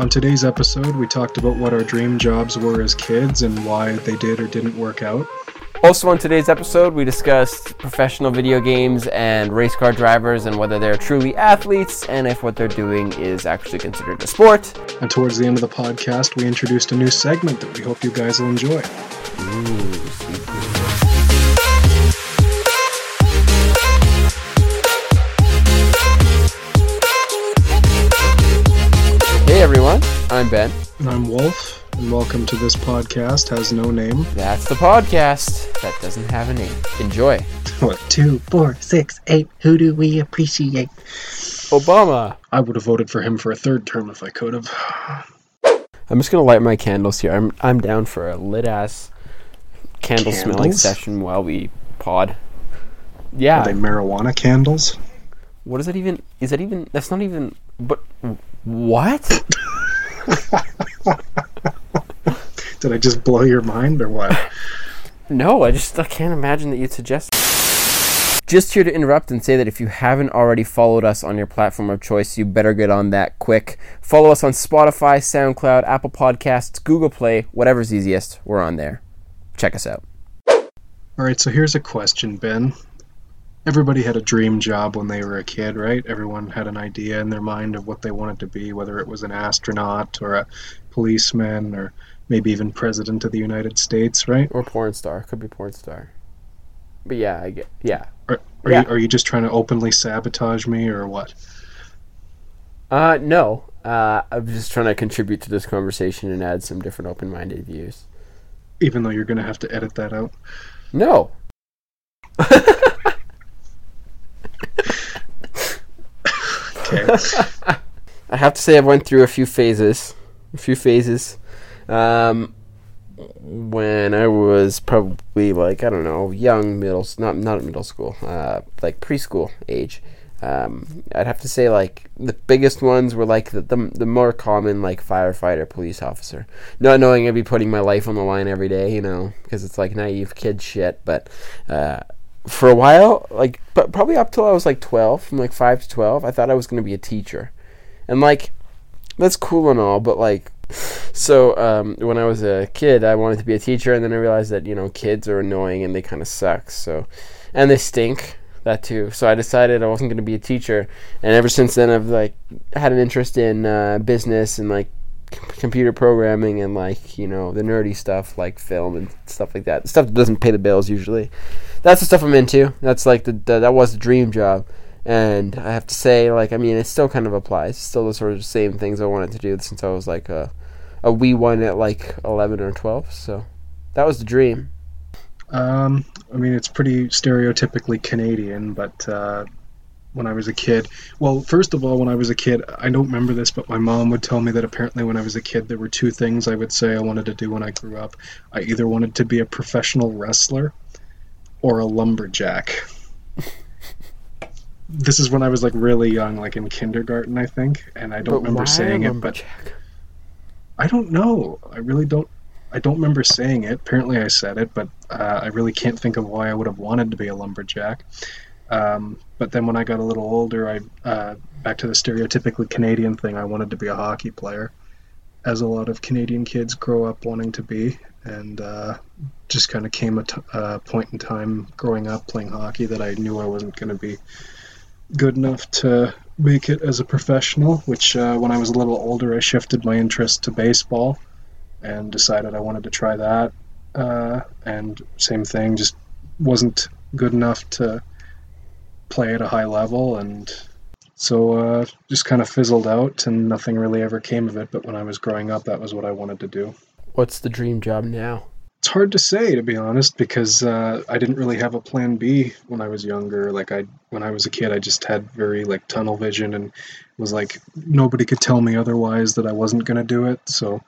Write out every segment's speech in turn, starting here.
On today's episode, we talked about what our dream jobs were as kids and why they did or didn't work out. Also, on today's episode, we discussed professional video games and race car drivers and whether they're truly athletes and if what they're doing is actually considered a sport. And towards the end of the podcast, we introduced a new segment that we hope you guys will enjoy. Ooh, I'm Ben. And I'm Wolf, and welcome to this podcast has no name. That's the podcast that doesn't have a name. Enjoy. What? two, four, six, eight. Who do we appreciate? Obama. I would have voted for him for a third term if I could have. I'm just gonna light my candles here. I'm I'm down for a lit ass candle smelling session while we pod. Yeah. Are they marijuana candles? What is that even? Is that even? That's not even. But what? Did I just blow your mind or what? No, I just I can't imagine that you'd suggest. Just here to interrupt and say that if you haven't already followed us on your platform of choice, you better get on that quick. Follow us on Spotify, SoundCloud, Apple Podcasts, Google Play, whatever's easiest. We're on there. Check us out. All right, so here's a question, Ben. Everybody had a dream job when they were a kid, right? Everyone had an idea in their mind of what they wanted to be, whether it was an astronaut or a policeman or maybe even president of the United States, right? Or porn star. Could be porn star. But yeah, I get. Yeah. Are, are, Yeah. you, are you just trying to openly sabotage me or what? Uh, no. Uh, I'm just trying to contribute to this conversation and add some different open-minded views. Even though you're going to have to edit that out. No. Okay. I have to say I went through a few phases, a few phases. Um, when I was probably like I don't know, young middle, not not middle school, uh, like preschool age. Um, I'd have to say like the biggest ones were like the, the the more common like firefighter, police officer. Not knowing I'd be putting my life on the line every day, you know, because it's like naive kid shit. But uh, for a while, like but probably up till I was like twelve, from like five to twelve, I thought I was to be a teacher. And like, that's cool and all, but like, so um, when I was a kid, I wanted to be a teacher, and then I realized that you know kids are annoying and they kind of suck. So, and they stink that too. So I decided I wasn't going to be a teacher, and ever since then I've like had an interest in uh, business and like computer programming and like you know the nerdy stuff like film and stuff like that. Stuff that doesn't pay the bills usually. That's the stuff I'm into. That's like the, the that was the dream job. And I have to say, like, I mean, it still kind of applies. Still the sort of same things I wanted to do since I was like a, a wee one at like 11 or 12. So that was the dream. Um, I mean, it's pretty stereotypically Canadian, but uh, when I was a kid, well, first of all, when I was a kid, I don't remember this, but my mom would tell me that apparently when I was a kid, there were two things I would say I wanted to do when I grew up. I either wanted to be a professional wrestler or a lumberjack. this is when I was like really young, like in kindergarten, I think, and I don't remember saying it, but I don't know. I really don't. I don't remember saying it. Apparently, I said it, but uh, I really can't think of why I would have wanted to be a lumberjack. Um, but then when I got a little older, I uh, back to the stereotypically Canadian thing. I wanted to be a hockey player, as a lot of Canadian kids grow up wanting to be, and uh, just kind of came a t- uh, point in time growing up playing hockey that I knew I wasn't going to be good enough to make it as a professional. Which uh, when I was a little older, I shifted my interest to baseball and decided I wanted to try that. Uh, and same thing, just wasn't good enough to play at a high level, and so uh, just kind of fizzled out, and nothing really ever came of it. But when I was growing up, that was what I wanted to do. What's the dream job now? It's hard to say, to be honest, because uh, I didn't really have a plan B when I was younger. Like I, when I was a kid, I just had very like tunnel vision, and was like nobody could tell me otherwise that I wasn't gonna do it. So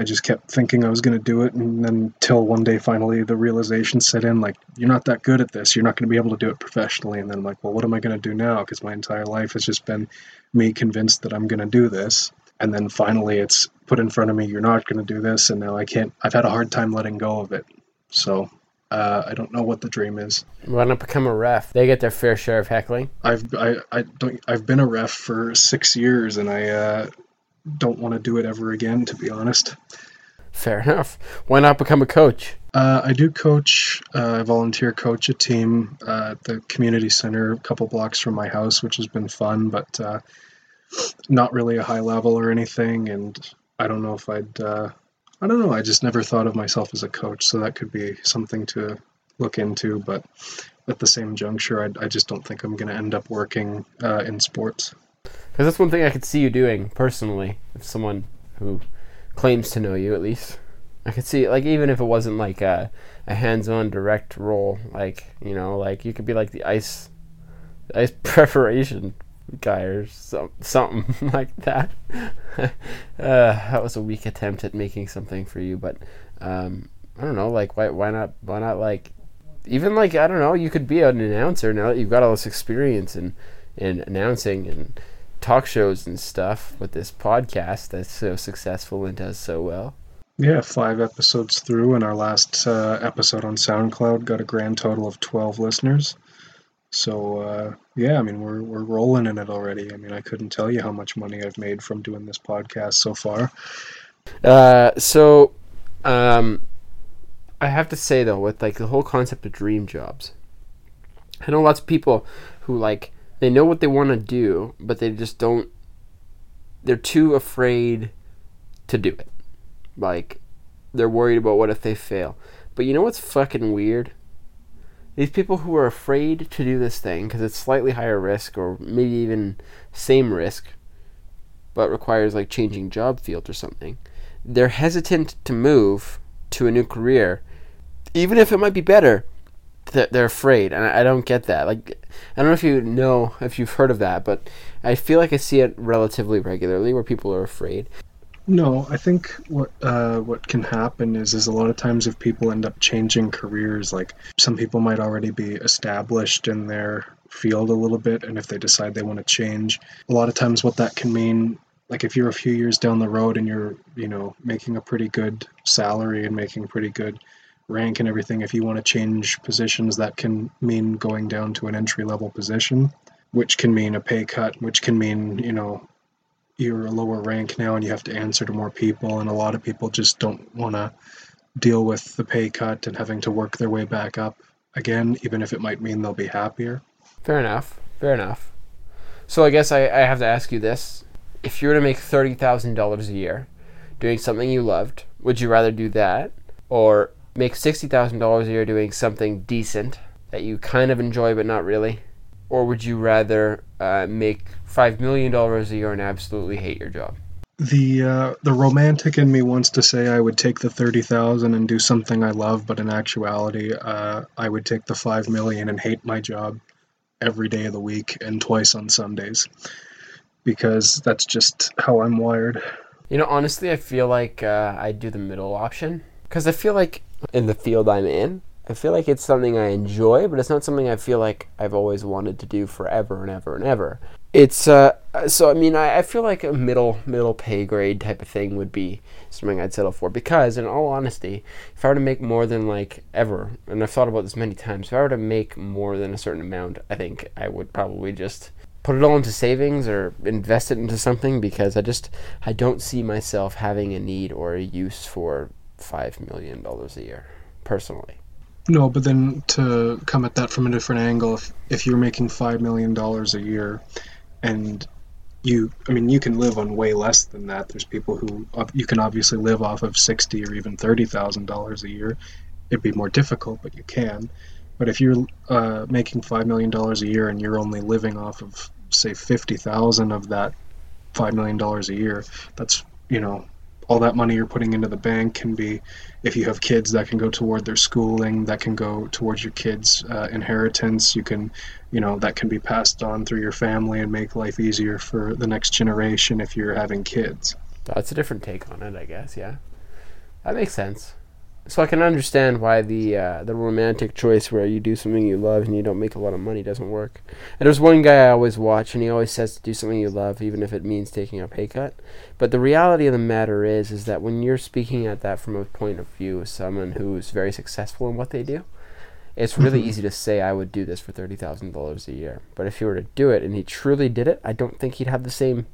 I just kept thinking I was going to do it, and then until one day finally the realization set in, like you're not that good at this. You're not going to be able to do it professionally. And then I'm like, well, what am I going to do now? Because my entire life has just been me convinced that I'm going to do this, and then finally it's put in front of me, you're not going to do this, and now I can't. I've had a hard time letting go of it. So uh, I don't know what the dream is. Why not become a ref? They get their fair share of heckling. I've I, I don't I've been a ref for six years, and I uh, don't want to do it ever again, to be honest. Fair enough. Why not become a coach? Uh, I do coach, uh, volunteer coach a team uh, at the community center a couple blocks from my house, which has been fun, but uh, not really a high level or anything. And I don't know if I'd, uh, I don't know, I just never thought of myself as a coach, so that could be something to look into. But at the same juncture, I, I just don't think I'm going to end up working uh, in sports. Because that's one thing I could see you doing personally, if someone who claims to know you at least. I could see like even if it wasn't like a, a hands-on direct role, like you know, like you could be like the ice, ice preparation guy or some, something like that. uh, that was a weak attempt at making something for you, but um, I don't know, like why why not why not like even like I don't know, you could be an announcer now that you've got all this experience in in announcing and talk shows and stuff with this podcast that's so successful and does so well. Yeah, five episodes through, and our last uh, episode on SoundCloud got a grand total of 12 listeners. So, uh, yeah, I mean, we're, we're rolling in it already. I mean, I couldn't tell you how much money I've made from doing this podcast so far. Uh, so, um, I have to say, though, with like the whole concept of dream jobs, I know lots of people who like they know what they want to do, but they just don't. They're too afraid to do it. Like, they're worried about what if they fail. But you know what's fucking weird? These people who are afraid to do this thing because it's slightly higher risk or maybe even same risk, but requires like changing job field or something. They're hesitant to move to a new career, even if it might be better they're afraid, and I don't get that. Like, I don't know if you know if you've heard of that, but I feel like I see it relatively regularly where people are afraid. No, I think what uh, what can happen is is a lot of times if people end up changing careers, like some people might already be established in their field a little bit, and if they decide they want to change, a lot of times what that can mean, like if you're a few years down the road and you're you know making a pretty good salary and making pretty good rank and everything, if you want to change positions, that can mean going down to an entry level position, which can mean a pay cut, which can mean, you know, you're a lower rank now and you have to answer to more people. And a lot of people just don't want to deal with the pay cut and having to work their way back up again, even if it might mean they'll be happier. Fair enough. Fair enough. So I guess I, I have to ask you this. If you were to make $30,000 a year doing something you loved, would you rather do that or make $60,000 a year doing something decent that you kind of enjoy but not really? Or would you rather uh, make $5 million a year and absolutely hate your job? The uh, the romantic in me wants to say I would take the thirty thousand and do something I love, but in actuality, uh, I would take the five million and hate my job every day of the week and twice on Sundays, because that's just how I'm wired. You know, honestly, I feel like uh, I'd do the middle option because I feel like in the field I'm in. I feel like it's something I enjoy, but it's not something I feel like I've always wanted to do forever and ever and ever. It's uh, so I mean I, I feel like a middle middle pay grade type of thing would be something I'd settle for because in all honesty, if I were to make more than like ever, and I've thought about this many times, if I were to make more than a certain amount, I think I would probably just put it all into savings or invest it into something because I just I don't see myself having a need or a use for five million dollars a year, personally. No, but then to come at that from a different angle, if if you're making five million dollars a year, and you, I mean, you can live on way less than that. There's people who you can obviously live off of sixty or even thirty thousand dollars a year. It'd be more difficult, but you can. But if you're uh, making five million dollars a year and you're only living off of say fifty thousand of that five million dollars a year, that's you know all that money you're putting into the bank can be if you have kids that can go toward their schooling that can go towards your kids uh, inheritance. You can you know that can be passed on through your family and make life easier for the next generation if you're having kids. That's a different take on it i guess yeah. That makes sense so I can understand why the uh, the romantic choice where you do something you love and you don't make a lot of money doesn't work. And there's one guy I always watch, and he always says to do something you love, even if it means taking a pay cut. But the reality of the matter is, is that when you're speaking at that from a point of view of someone who's very successful in what they do, it's really mm-hmm. easy to say I would do this for thirty thousand dollars a year. But if he were to do it and he truly did it, I don't think he'd have the same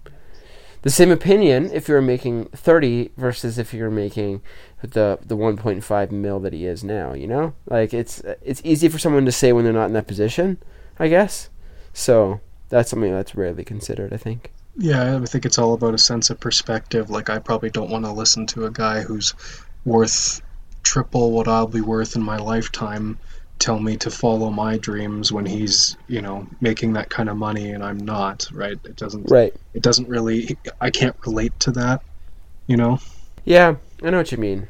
the same opinion if you're making 30 versus if you're making the the 1.5 mil that he is now you know? Like it's it's easy for someone to say when they're not in that position i guess. So that's something that's rarely considered i think. Yeah i think it's all about a sense of perspective. Like i probably don't want to listen to a guy who's worth triple what i'll be worth in my lifetime tell me to follow my dreams when he's you know making that kind of money and i'm not right? It doesn't right. it doesn't really i can't relate to that you know? Yeah i know what you mean.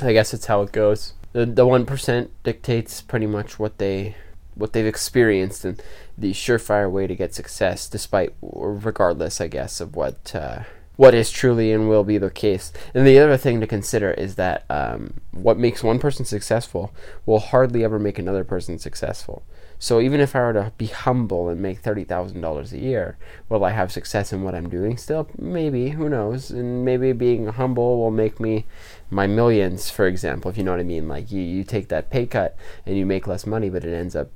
I guess it's how it goes. The the 1% dictates pretty much what they what they've experienced and the surefire way to get success despite or regardless i guess of what uh, what is truly and will be the case. And the other thing to consider is that um, what makes one person successful will hardly ever make another person successful. So even if I were to be humble and make thirty thousand dollars a year, will I have success in what I'm doing still? Maybe, who knows? And maybe being humble will make me my millions, for example, if you know what I mean. Like you, you take that pay cut and you make less money, but it ends up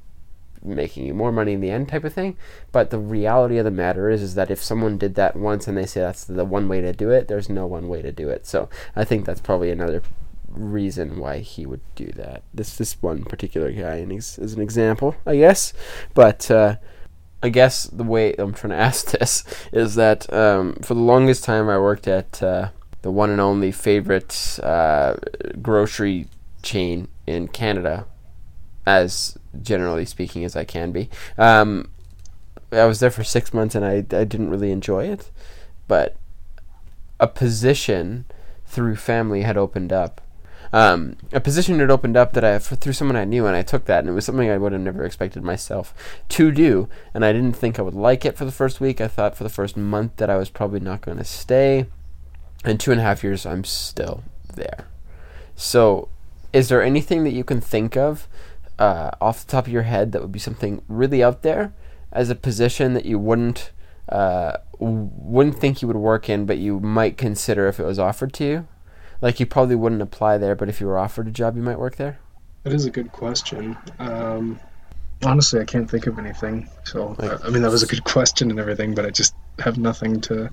making you more money in the end type of thing. But the reality of the matter is is that if someone did that once and they say that's the one way to do it there's no one way to do it. So i think that's probably another reason why he would do that. This this one particular guy and he's is an example i guess. But uh, I guess the way I'm trying to ask this is that um, for the longest time I worked at uh, the one and only favorite uh, grocery chain in Canada, as generally speaking as I can be. Um, I was there for six months and I, I didn't really enjoy it, but a position through family had opened up. Um, a position had opened up that I through someone I knew, and I took that, and it was something I would have never expected myself to do. And I didn't think I would like it for the first week. I thought for the first month that I was probably not going to stay. And two and a half years, I'm still there. So, is there anything that you can think of uh, off the top of your head that would be something really out there as a position that you wouldn't uh, wouldn't think you would work in, but you might consider if it was offered to you? Like you probably wouldn't apply there, but if you were offered a job, you might work there. That is a good question. Um, honestly, I can't think of anything. So like, I mean, that was a good question and everything, but I just have nothing to.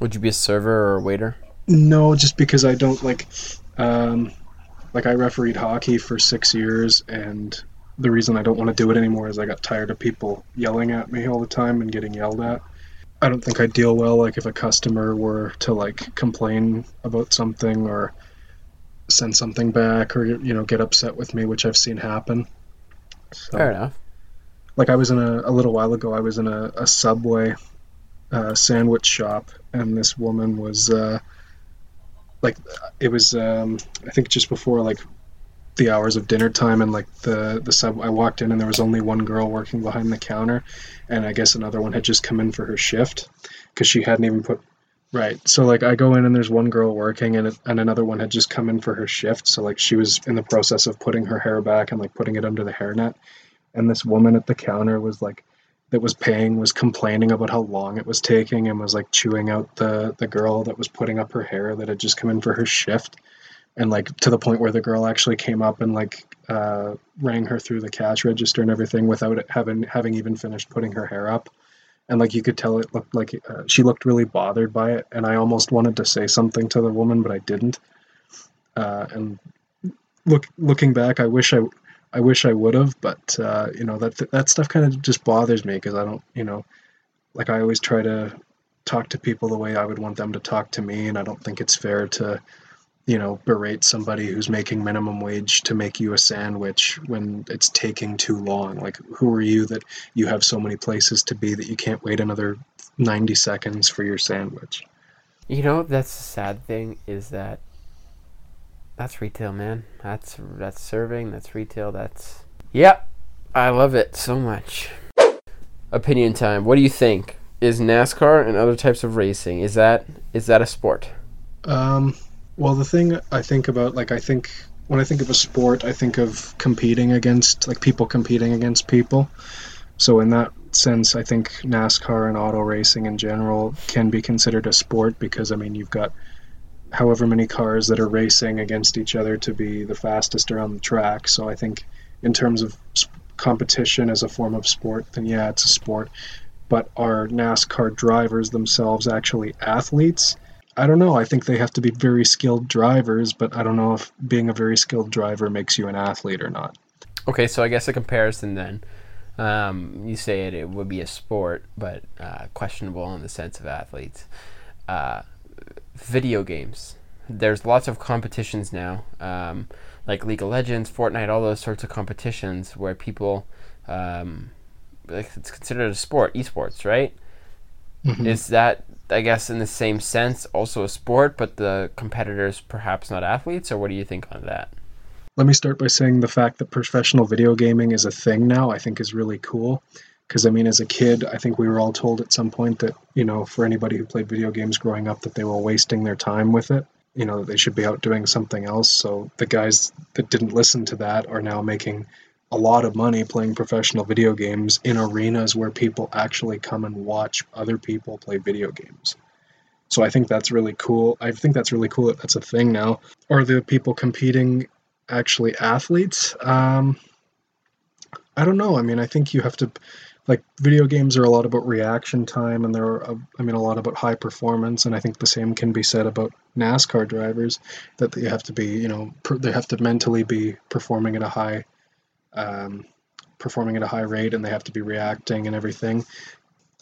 Would you be a server or a waiter? No, just because I don't like. Um, like I refereed hockey for six years, and the reason I don't want to do it anymore is I got tired of people yelling at me all the time and getting yelled at. I don't think I'd deal well like if a customer were to like complain about something or send something back or you know get upset with me, which I've seen happen. So, Fair enough. Like I was in a, a little while ago, I was in a, a Subway uh, sandwich shop, and this woman was uh, like it was um, I think just before like the hours of dinner time and like the the sub I walked in and there was only one girl working behind the counter and I guess another one had just come in for her shift because she hadn't even put right so like I go in and there's one girl working and and another one had just come in for her shift so like she was in the process of putting her hair back and like putting it under the hairnet and this woman at the counter was like that was paying was complaining about how long it was taking and was like chewing out the the girl that was putting up her hair that had just come in for her shift. And like to the point where the girl actually came up and like uh, rang her through the cash register and everything without it having having even finished putting her hair up. And like you could tell it looked like uh, she looked really bothered by it. And i almost wanted to say something to the woman but i didn't. Uh, and look looking back i wish i I wish I would have, but uh, you know that that stuff kind of just bothers me because I don't, you know, like I always try to talk to people the way I would want them to talk to me, and I don't think it's fair to, you know, berate somebody who's making minimum wage to make you a sandwich when it's taking too long. Like, who are you that you have so many places to be that you can't wait another ninety seconds for your sandwich? You know, that's the sad thing is that that's retail, man. That's that's serving. That's retail. That's yep. I love it so much. Opinion time. What do you think? Is NASCAR and other types of racing is that is that a sport? Um. Well, the thing I think about, like, I think when I think of a sport, I think of competing against, like, people competing against people. So in that sense, I think NASCAR and auto racing in general can be considered a sport because I mean you've got however many cars that are racing against each other to be the fastest around the track. So I think in terms of competition as a form of sport, then yeah, it's a sport. but are NASCAR drivers themselves actually athletes? I don't know. I think they have to be very skilled drivers, but I don't know if being a very skilled driver makes you an athlete or not. Okay, so I guess a comparison then. Um, you say it, it would be a sport, but uh, questionable in the sense of athletes. Uh, video games. There's lots of competitions now, um, like League of Legends, Fortnite, all those sorts of competitions where people, um, it's considered a sport, esports, right? Mm-hmm. Is that, I guess, in the same sense, also a sport, but the competitors perhaps not athletes, or what do you think on that? Let me start by saying the fact that professional video gaming is a thing now, I think is really cool. Because, I mean, as a kid, I think we were all told at some point that, you know, for anybody who played video games growing up, that they were wasting their time with it. You know, that they should be out doing something else. So the guys that didn't listen to that are now making a lot of money playing professional video games in arenas where people actually come and watch other people play video games. So I think that's really cool. I think that's really cool that that's a thing now. Are the people competing actually athletes? Um, I don't know. I mean, I think you have to, like, video games are a lot about reaction time, and they're, I mean, a lot about high performance. And I think the same can be said about NASCAR drivers, that they have to be, you know, per, they have to mentally be performing at a high um, performing at a high rate and they have to be reacting and everything.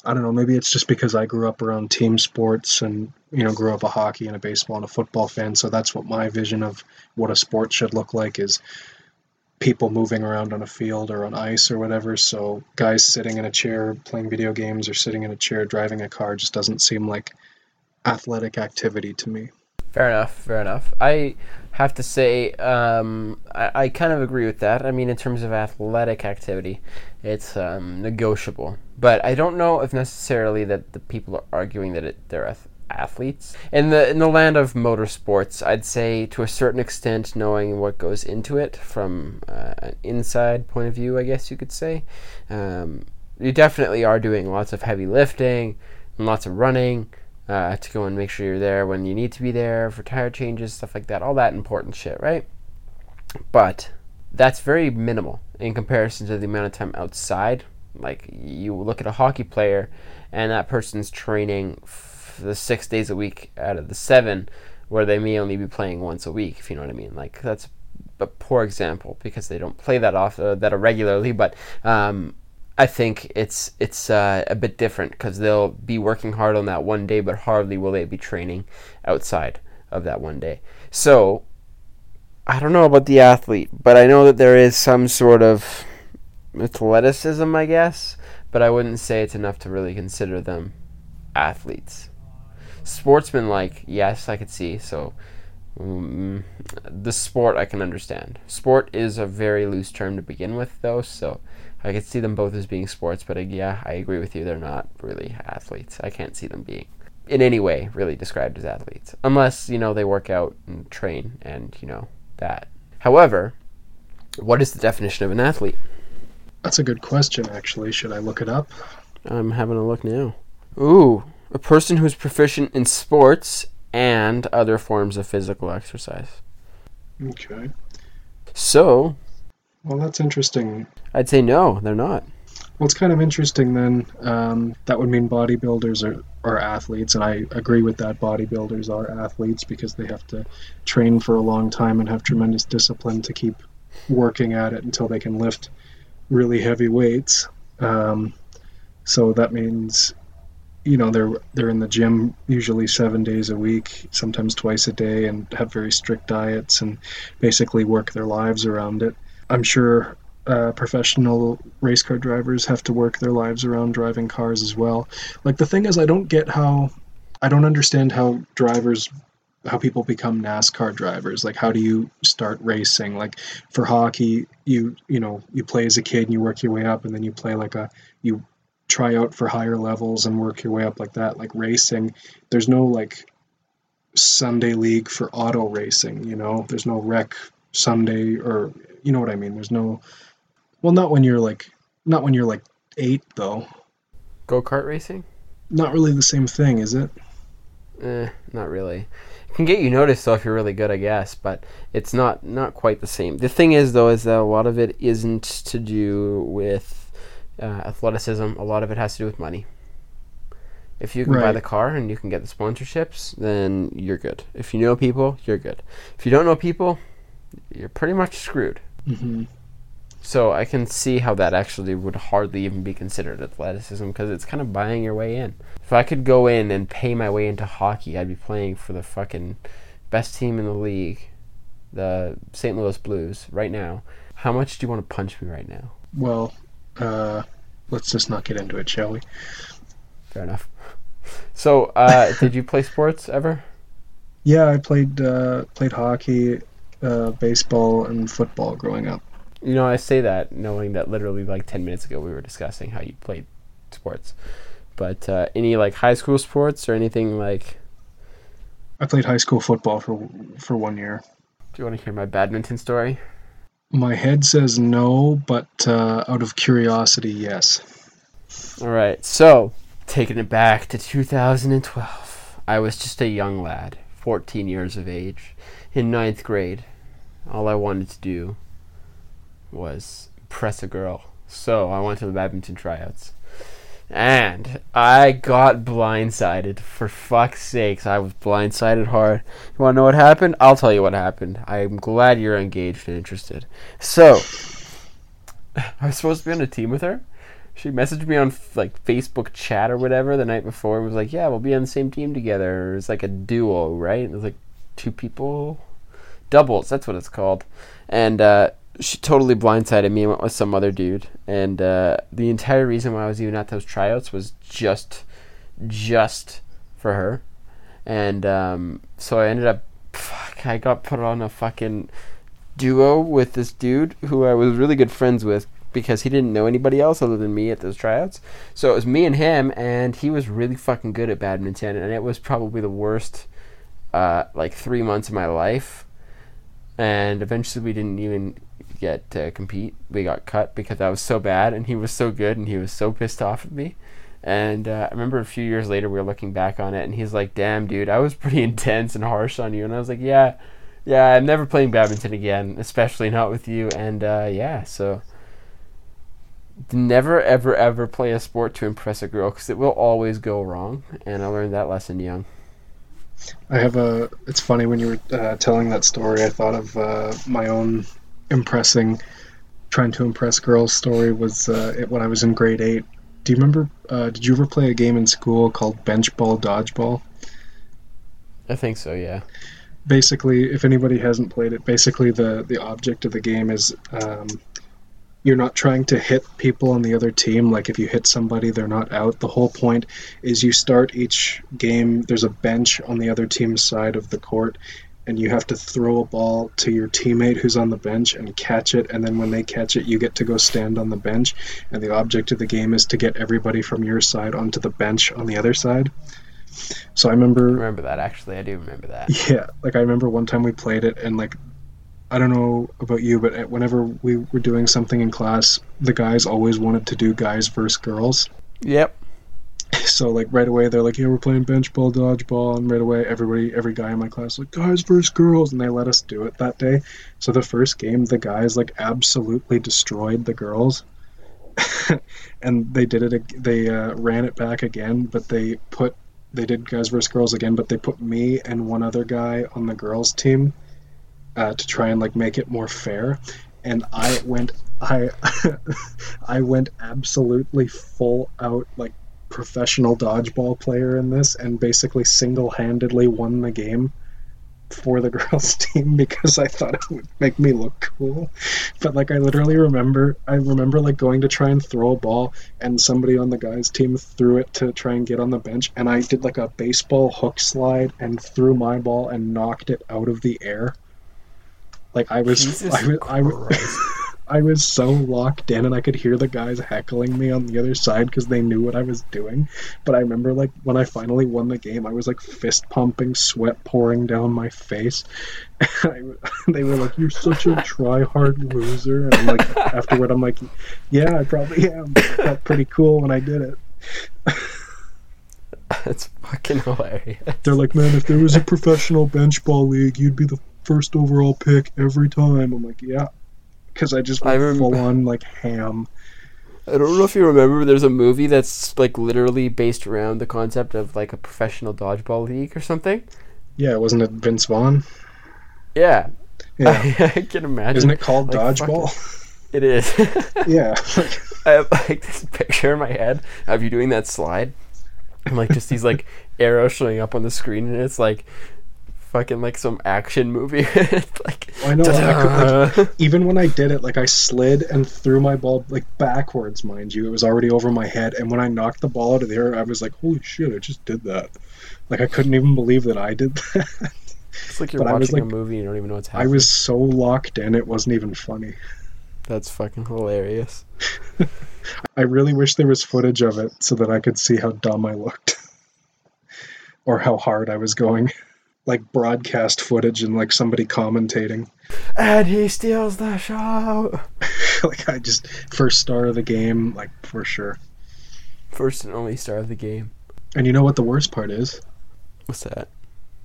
I don't know, maybe it's just because I grew up around team sports and, you know, grew up a hockey and a baseball and a football fan. So that's what my vision of what a sport should look like is people moving around on a field or on ice or whatever. So guys sitting in a chair playing video games or sitting in a chair driving a car just doesn't seem like athletic activity to me. Fair enough. Fair enough. I have to say, um, I, I, kind of agree with that. I mean, in terms of athletic activity, it's um, negotiable. But I don't know if necessarily that the people are arguing that it, they're athletes. In the in the land of motorsports, I'd say to a certain extent, knowing what goes into it from uh, an inside point of view, I guess you could say, um, you definitely are doing lots of heavy lifting and lots of running uh, to go and make sure you're there when you need to be there for tire changes, stuff like that, all that important shit, right? But that's very minimal in comparison to the amount of time outside. Like you look at a hockey player, and that person's training the six days a week out of the seven, where they may only be playing once a week. If you know what I mean, like that's a poor example because they don't play that off uh, that regularly. But um, I think it's it's uh, a bit different because they'll be working hard on that one day, but hardly will they be training outside of that one day. So I don't know about the athlete, but I know that there is some sort of athleticism, I guess, but I wouldn't say it's enough to really consider them athletes. Sportsman, like yes, I could see. So um, the sport I can understand. Sport is a very loose term to begin with, though, so I could see them both as being sports, but uh, yeah, I agree with you. They're not really athletes. I can't see them being in any way really described as athletes, unless you know they work out and train and you know that. However, what is the definition of an athlete? That's a good question, actually. Should I look it up? I'm having a look now. Ooh, a person who is proficient in sports and other forms of physical exercise. Okay. So. Well, that's interesting. I'd say no, they're not. Well, it's kind of interesting then. Um, that would mean bodybuilders are, are athletes, and I agree with that. Bodybuilders are athletes because they have to train for a long time and have tremendous discipline to keep working at it until they can lift really heavy weights. Um, so that means, you know, they're they're in the gym usually seven days a week, sometimes twice a day, and have very strict diets and basically work their lives around it. I'm sure uh, professional race car drivers have to work their lives around driving cars as well. Like the thing is, I don't get how, I don't understand how drivers, how people become NASCAR drivers. Like how do you start racing? Like for hockey, you you know you play as a kid and you work your way up, and then you play like a you try out for higher levels and work your way up like that. Like racing, there's no like Sunday league for auto racing. You know, there's no rec Sunday or you know what I mean. There's no well, not when you're like, not when you're like eight though. Go kart racing? Not really the same thing, is it? Eh, not really. It can get you noticed though if you're really good, I guess, but it's not not quite the same. The thing is though is that a lot of it isn't to do with uh, athleticism. A lot of it has to do with money. If you can buy the car and you can get the sponsorships, then you're good. If you know people, you're good. If you don't know people, you're pretty much screwed. hmm So I can see how that actually would hardly even be considered athleticism because it's kind of buying your way in. If I could go in and pay my way into hockey, I'd be playing for the fucking best team in the league, the St. Louis Blues, right now. How much do you want to punch me right now? Well, uh, let's just not get into it, shall we? Fair enough. So, uh, did you play sports ever? Yeah, I played uh, played hockey, uh, baseball, and football growing up. You know, I say that knowing that literally like 10 minutes ago we were discussing how you played sports. But uh, any like high school sports or anything like. I played high school football for for one year. Do you want to hear my badminton story? My head says no, but uh, out of curiosity, yes. All right, so taking it back to 2012, I was just a young lad, 14 years of age, in ninth grade. All I wanted to do was impress a girl, so I went to the badminton tryouts. And I got blindsided. For fuck's sakes, I was blindsided hard. You want to know what happened? I'll tell you what happened. I'm glad you're engaged and interested. So, I was supposed to be on a team with her she messaged me on like Facebook chat or whatever the night before. It was like, yeah, we'll be on the same team together. It's like a duo, right? It was like two people, doubles. That's what it's called. And uh, she totally blindsided me and went with some other dude. And uh, the entire reason why I was even at those tryouts was just, just for her. And um, so I ended up, fuck, I got put on a fucking duo with this dude who I was really good friends with because he didn't know anybody else other than me at those tryouts. So it was me and him, and he was really fucking good at badminton, and it was probably the worst, uh, like three months of my life. And eventually, we didn't even get to compete. We got cut because I was so bad, and he was so good, and he was so pissed off at me. And uh, I remember a few years later, we were looking back on it, and he's like, "Damn, dude, I was pretty intense and harsh on you." And I was like, "Yeah." Yeah, I'm never playing badminton again, especially not with you. And uh, yeah, so never ever ever play a sport to impress a girl because it will always go wrong and i learned that lesson young I have a. It's funny when you were uh, telling that story. I thought of uh, my own impressing, trying to impress girls story. Was uh, it when I was in grade eight? Do you remember? Uh, did you ever play a game in school called bench ball dodgeball? i think so yeah basically, if anybody hasn't played it, basically the the object of the game is um, you're not trying to hit people on the other team. Like if you hit somebody, they're not out. The whole point is you start each game. There's a bench on the other team's side of the court. And you have to throw a ball to your teammate who's on the bench and catch it. And then when they catch it, you get to go stand on the bench. And the object of the game is to get everybody from your side onto the bench on the other side. So I remember I remember that actually i do remember that yeah, like I remember one time we played it, and like, I don't know about you, but whenever we were doing something in class, the guys always wanted to do guys versus girls. yep So like right away they're like, yeah, we're playing bench ball, dodgeball, and right away everybody, every guy in my class like guys versus girls, and they let us do it that day. So the first game, the guys like absolutely destroyed the girls. and they did it. They uh, ran it back again, but they put they did guys versus girls again, but they put me and one other guy on the girls team uh, to try and like make it more fair. And I went, I, I went absolutely full out like professional dodgeball player in this, and basically single handedly won the game for the girls team because I thought it would make me look cool. But like I literally remember I remember like going to try and throw a ball and somebody on the guys team threw it to try and get on the bench and I did like a baseball hook slide and threw my ball and knocked it out of the air. Like I was Jesus I was I was, I was so locked in and I could hear the guys heckling me on the other side because they knew what I was doing. But I remember like when I finally won the game, I was like fist pumping, sweat pouring down my face. I, they were like, "You're such a try hard loser," and I'm like, afterward, I'm like, "Yeah, I probably am. It felt pretty cool when I did it." that's fucking hilarious They're like, "Man, if there was a professional bench ball league, you'd be the first overall pick every time." I'm like, "Yeah," because I just I went rem- full on like ham. I don't know if you remember. There's a movie that's like literally based around the concept of like a professional dodgeball league or something. Yeah, wasn't it Vince Vaughn? Yeah, Yeah. I, I can imagine. Isn't it called like, Dodgeball? It is. yeah. I have like this picture in my head of you doing that slide, and like just these like arrows showing up on the screen, and it's like fucking like some action movie. Like I know. I could, like, even when I did it, like I slid and threw my ball like backwards, mind you. It was already over my head, and when I knocked the ball out of the air, I was like, "Holy shit! I just did that!" Like I couldn't even believe that I did that. it's like you're but I was, watching a movie and you don't even know what's happening. I was so locked in, it wasn't even funny. That's fucking hilarious. I really wish there was footage of it so that I could see how dumb I looked. or how hard I was going. Like broadcast footage and like somebody commentating. And he steals the show. like I just first star of the game, like for sure. First and only star of the game. And you know what the worst part is? What's that?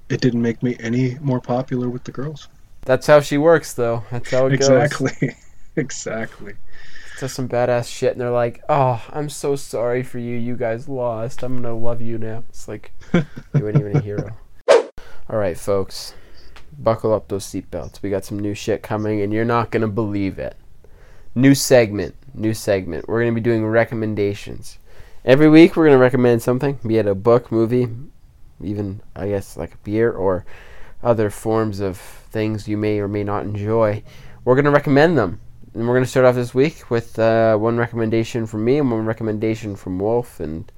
It didn't make me any more popular with the girls. That's how she works, though. That's how it goes. Exactly. exactly. Does some badass shit, and they're like, "Oh, I'm so sorry for you. You guys lost. I'm gonna love you now." It's like you ain't even a hero. All right, folks, buckle up those seatbelts. We got some new shit coming, and you're not gonna believe it. New segment. New segment. We're gonna be doing recommendations. Every week, we're gonna recommend something, be it a book, movie, even I guess like a beer or other forms of things you may or may not enjoy. We're gonna recommend them. And we're to start off this week with uh, one recommendation from me and one recommendation from Wolf. And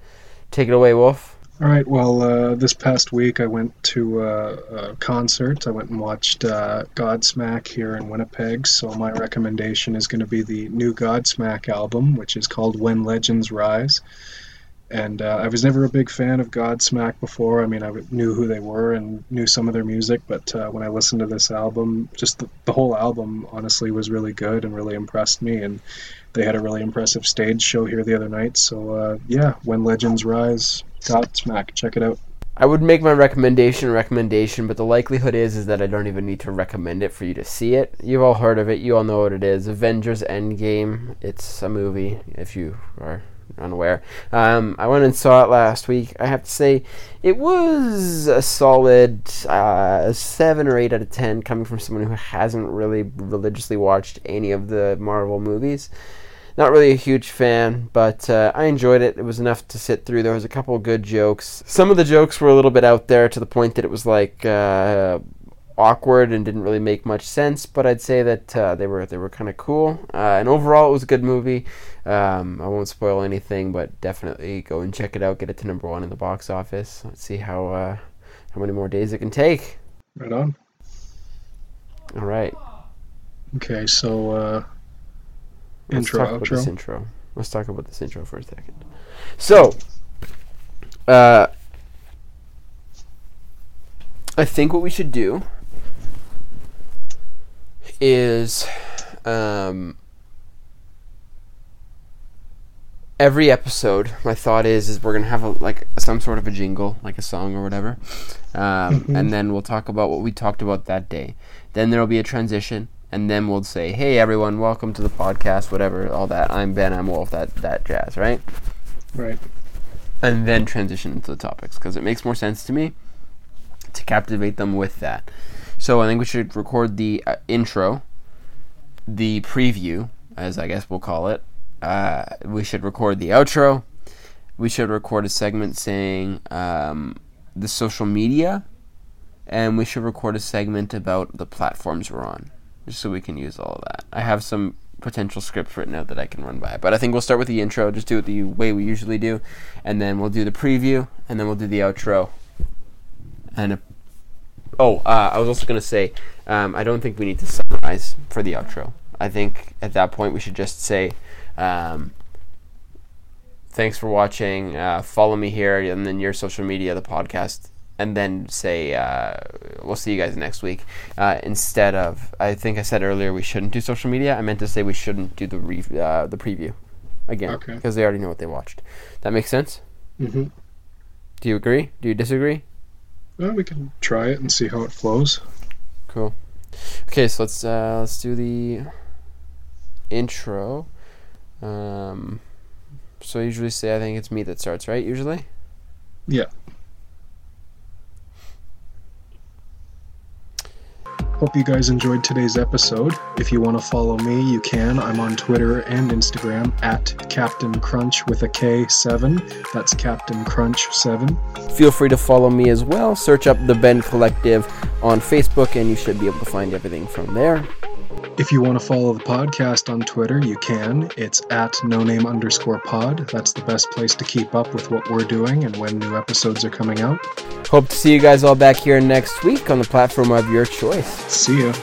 take it away, Wolf. All right. Well, uh, this past week I went to uh, a concert. I went and watched uh, Godsmack here in Winnipeg. So my recommendation is going to be the new Godsmack album, which is called When Legends Rise. And uh, I was never a big fan of Godsmack before. I mean, I knew who they were and knew some of their music, but uh, when I listened to this album, just the, the whole album honestly was really good and really impressed me. And they had a really impressive stage show here the other night. So uh, yeah, When Legends Rise, Godsmack, check it out. I would make my recommendation recommendation, but the likelihood is is that I don't even need to recommend it for you to see it. You've all heard of it. You all know what it is. Avengers Endgame. It's a movie, if you are unaware. Um, I went and saw it last week. I have to say, it was a solid uh, seven or eight out of ten, coming from someone who hasn't really religiously watched any of the Marvel movies. Not really a huge fan, but uh, I enjoyed it. It was enough to sit through. There was a couple good jokes. Some of the jokes were a little bit out there to the point that it was like uh, awkward and didn't really make much sense. But I'd say that uh, they were they were kind of cool. Uh, and overall, it was a good movie. Um, I won't spoil anything, but definitely go and check it out. Get it to number one in the box office. Let's see how uh, how many more days it can take. Right on. All right. Okay, so uh, Let's intro, talk about this intro. Let's talk about this intro for a second. So, uh, I think what we should do is um, every episode. My thought is is we're gonna have a, like some sort of a jingle, like a song or whatever, um, and then we'll talk about what we talked about that day. Then there will be a transition, and then we'll say, "Hey everyone, welcome to the podcast." Whatever, all that. I'm Ben. I'm Wolf. That that jazz, right? Right. and then transition into the topics because it makes more sense to me to captivate them with that. So I think we should record the uh, intro, the preview, as I guess we'll call it. Uh, we should record the outro. We should record a segment saying um, the social media, and we should record a segment about the platforms we're on, just so we can use all of that. I have some potential scripts written out that I can run by, but I think we'll start with the intro, just do it the way we usually do, and then we'll do the preview, and then we'll do the outro. And a, oh, uh, I was also gonna say, um, I don't think we need to summarize for the outro. I think at that point we should just say. Um, thanks for watching. Uh, follow me here, and then your social media, the podcast, and then say uh, we'll see you guys next week. Uh, instead of, I think I said earlier we shouldn't do social media. I meant to say we shouldn't do the re- uh, the preview again Okay. because they already know what they watched. That makes sense. hmm Do you agree? Do you disagree? Well, we can try it and see how it flows. Cool. Okay, so let's uh, let's do the intro. Um, So I usually say I think it's me that starts, right? Usually. Yeah. Hope you guys enjoyed today's episode. If you want to follow me, you can. I'm on Twitter and Instagram at Captain Crunch with a K7. That's Captain Crunch 7. Feel free to follow me as well. Search up the Ben Collective on Facebook, and you should be able to find everything from there. If you want to follow the podcast on Twitter, you can. It's at no name underscore pod. That's the best place to keep up with what we're doing and when new episodes are coming out. Hope to see you guys all back here next week on the platform of your choice. See ya.